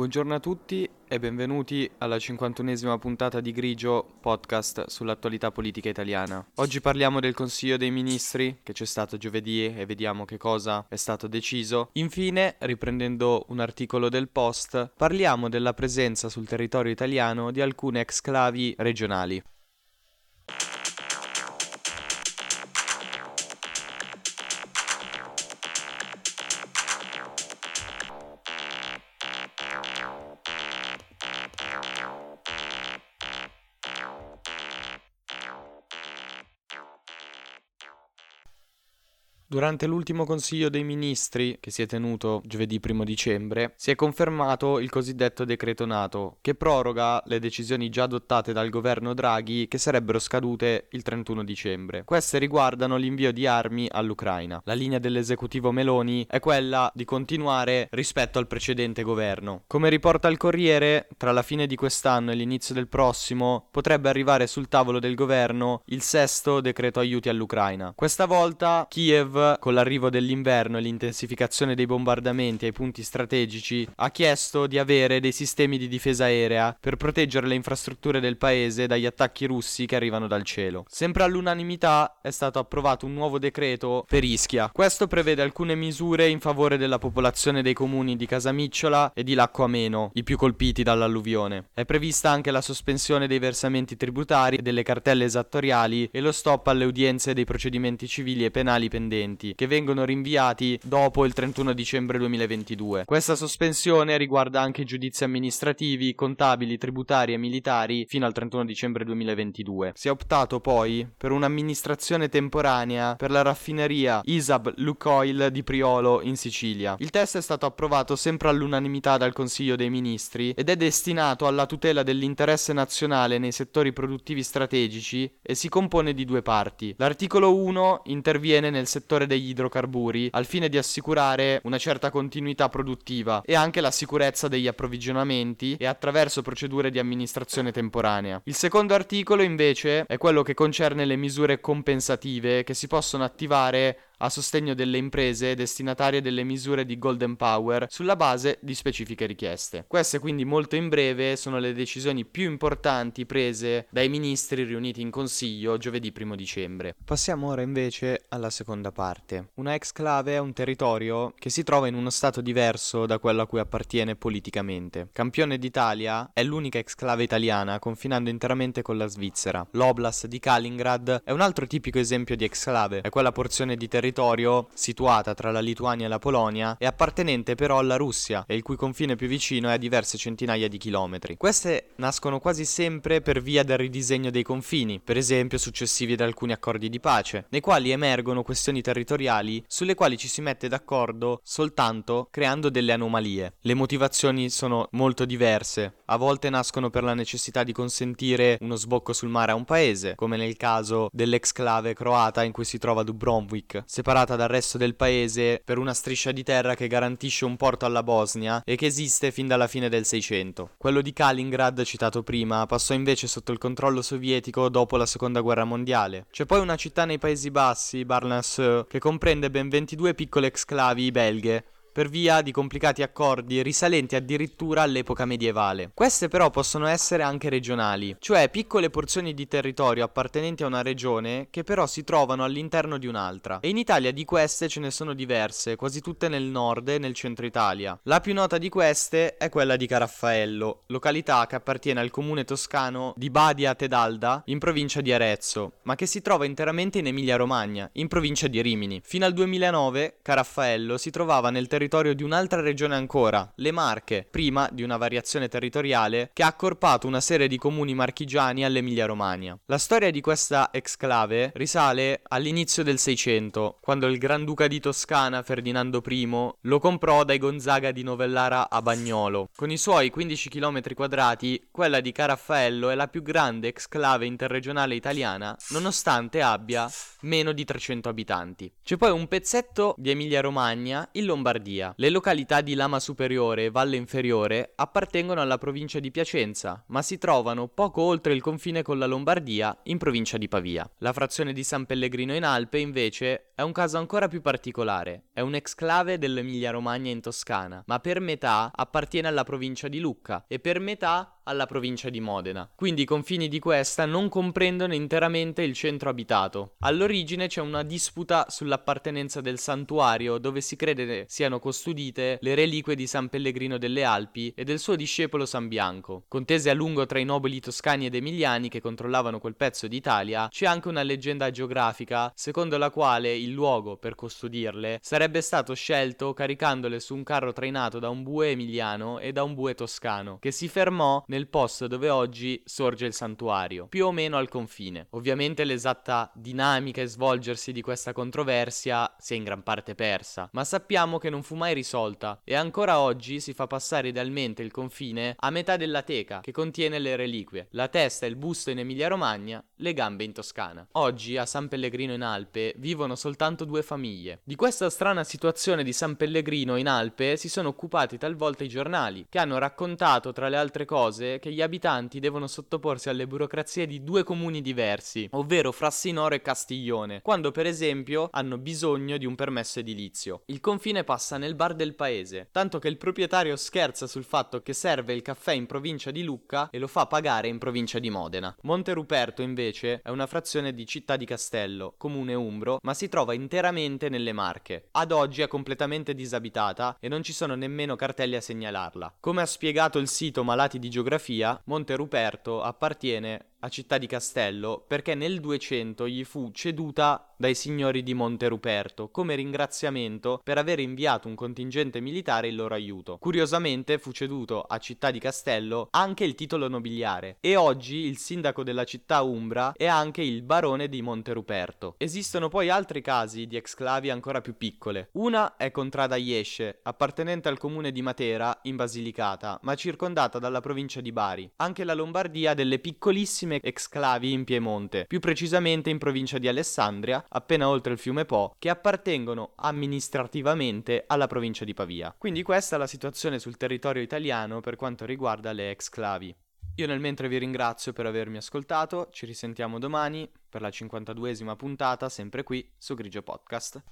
Buongiorno a tutti e benvenuti alla 51esima puntata di Grigio, podcast sull'attualità politica italiana. Oggi parliamo del Consiglio dei Ministri che c'è stato giovedì e vediamo che cosa è stato deciso. Infine, riprendendo un articolo del Post, parliamo della presenza sul territorio italiano di alcune exclavi regionali. Durante l'ultimo Consiglio dei Ministri, che si è tenuto giovedì 1 dicembre, si è confermato il cosiddetto decreto NATO, che proroga le decisioni già adottate dal governo Draghi che sarebbero scadute il 31 dicembre. Queste riguardano l'invio di armi all'Ucraina. La linea dell'esecutivo Meloni è quella di continuare rispetto al precedente governo. Come riporta il Corriere, tra la fine di quest'anno e l'inizio del prossimo potrebbe arrivare sul tavolo del governo il sesto decreto aiuti all'Ucraina. Questa volta Kiev con l'arrivo dell'inverno e l'intensificazione dei bombardamenti ai punti strategici, ha chiesto di avere dei sistemi di difesa aerea per proteggere le infrastrutture del paese dagli attacchi russi che arrivano dal cielo. Sempre all'unanimità è stato approvato un nuovo decreto per Ischia. Questo prevede alcune misure in favore della popolazione dei comuni di Casamicciola e di Lacco Ameno, i più colpiti dall'alluvione. È prevista anche la sospensione dei versamenti tributari e delle cartelle esattoriali e lo stop alle udienze dei procedimenti civili e penali pendenti precedenti che vengono rinviati dopo il 31 dicembre 2022. Questa sospensione riguarda anche i giudizi amministrativi, contabili, tributari e militari fino al 31 dicembre 2022. Si è optato poi per un'amministrazione temporanea per la raffineria Isab Lukoil di Priolo in Sicilia. Il test è stato approvato sempre all'unanimità dal Consiglio dei Ministri ed è destinato alla tutela dell'interesse nazionale nei settori produttivi strategici e si compone di due parti. L'articolo 1 interviene nel settore settore degli idrocarburi al fine di assicurare una certa continuità produttiva e anche la sicurezza degli approvvigionamenti e attraverso procedure di amministrazione temporanea. Il secondo articolo invece è quello che concerne le misure compensative che si possono attivare a sostegno delle imprese destinatarie delle misure di Golden Power sulla base di specifiche richieste. Queste quindi molto in breve sono le decisioni più importanti prese dai ministri riuniti in consiglio giovedì 1 dicembre. Passiamo ora invece alla seconda parte. Una exclave è un territorio che si trova in uno stato diverso da quello a cui appartiene politicamente. Campione d'Italia è l'unica exclave italiana confinando interamente con la Svizzera. L'Oblast di Kaliningrad è un altro tipico esempio di exclave, è quella porzione di territorio territorio situata tra la Lituania e la Polonia e appartenente però alla Russia e il cui confine più vicino è a diverse centinaia di chilometri. Queste nascono quasi sempre per via del ridisegno dei confini, per esempio successivi ad alcuni accordi di pace, nei quali emergono questioni territoriali sulle quali ci si mette d'accordo soltanto creando delle anomalie. Le motivazioni sono molto diverse, a volte nascono per la necessità di consentire uno sbocco sul mare a un paese, come nel caso dell'exclave croata in cui si trova Dubrovnik, separata dal resto del paese per una striscia di terra che garantisce un porto alla Bosnia e che esiste fin dalla fine del 600. Quello di Kaliningrad, citato prima, passò invece sotto il controllo sovietico dopo la seconda guerra mondiale. C'è poi una città nei Paesi Bassi, Barnas, che comprende ben 22 piccole exclavi belghe, per via di complicati accordi risalenti addirittura all'epoca medievale. Queste però possono essere anche regionali, cioè piccole porzioni di territorio appartenenti a una regione che però si trovano all'interno di un'altra. E in Italia di queste ce ne sono diverse, quasi tutte nel nord e nel centro Italia. La più nota di queste è quella di Caraffaello, località che appartiene al comune toscano di Badia Tedalda, in provincia di Arezzo, ma che si trova interamente in Emilia-Romagna, in provincia di Rimini. Fino al 2009 Caraffaello si trovava nel territorio territorio di un'altra regione ancora, le Marche, prima di una variazione territoriale che ha accorpato una serie di comuni marchigiani all'Emilia-Romagna. La storia di questa exclave risale all'inizio del Seicento, quando il Granduca di Toscana Ferdinando I lo comprò dai Gonzaga di Novellara a Bagnolo. Con i suoi 15 km quadrati, quella di Caraffaello è la più grande exclave interregionale italiana, nonostante abbia meno di 300 abitanti. C'è poi un pezzetto di Emilia-Romagna in Lombardia Lombardia. Le località di Lama Superiore e Valle Inferiore appartengono alla provincia di Piacenza, ma si trovano poco oltre il confine con la Lombardia, in provincia di Pavia. La frazione di San Pellegrino in Alpe, invece, è un caso ancora più particolare. È un exclave dell'Emilia-Romagna in Toscana, ma per metà appartiene alla provincia di Lucca e per metà alla provincia di Modena. Quindi i confini di questa non comprendono interamente il centro abitato. All'origine c'è una disputa sull'appartenenza del santuario dove si crede siano custodite le reliquie di San Pellegrino delle Alpi e del suo discepolo San Bianco. Contese a lungo tra i nobili toscani ed emiliani che controllavano quel pezzo d'Italia, c'è anche una leggenda geografica secondo la quale il luogo per custodirle sarebbe stato scelto caricandole su un carro trainato da un bue emiliano e da un bue toscano, che si fermò nel posto dove oggi sorge il santuario, più o meno al confine. Ovviamente l'esatta dinamica e svolgersi di questa controversia si è in gran parte persa, ma sappiamo che non fu mai risolta e ancora oggi si fa passare idealmente il confine a metà della teca che contiene le reliquie, la testa e il busto in Emilia-Romagna, le gambe in Toscana. Oggi a San Pellegrino in Alpe vivono soltanto due famiglie. Di questa strana situazione di San Pellegrino in Alpe si sono occupati talvolta i giornali, che hanno raccontato tra le altre cose che gli abitanti devono sottoporsi alle burocrazie di due comuni diversi, ovvero Frassinoro e Castiglione, quando per esempio hanno bisogno di un permesso edilizio. Il confine passa nel bar del paese, tanto che il proprietario scherza sul fatto che serve il caffè in provincia di Lucca e lo fa pagare in provincia di Modena. Monte Ruperto invece è una frazione di Città di Castello, comune umbro, ma si trova interamente nelle Marche. Ad oggi è completamente disabitata e non ci sono nemmeno cartelli a segnalarla. Come ha spiegato il sito Malati di Geografia geografia, Monte Ruperto appartiene a Città di Castello perché nel 200 gli fu ceduta dai signori di Monte Ruperto come ringraziamento per aver inviato un contingente militare in loro aiuto. Curiosamente fu ceduto a Città di Castello anche il titolo nobiliare e oggi il sindaco della città umbra è anche il barone di Monte Ruperto. Esistono poi altri casi di exclavi ancora più piccole. Una è Contrada Iesce, appartenente al comune di Matera in Basilicata, ma circondata dalla provincia di Bari. Anche la Lombardia ha delle piccolissime tantissime exclavi in Piemonte, più precisamente in provincia di Alessandria, appena oltre il fiume Po, che appartengono amministrativamente alla provincia di Pavia. Quindi questa è la situazione sul territorio italiano per quanto riguarda le exclavi. Io nel mentre vi ringrazio per avermi ascoltato, ci risentiamo domani per la 52esima puntata, sempre qui su Grigio Podcast.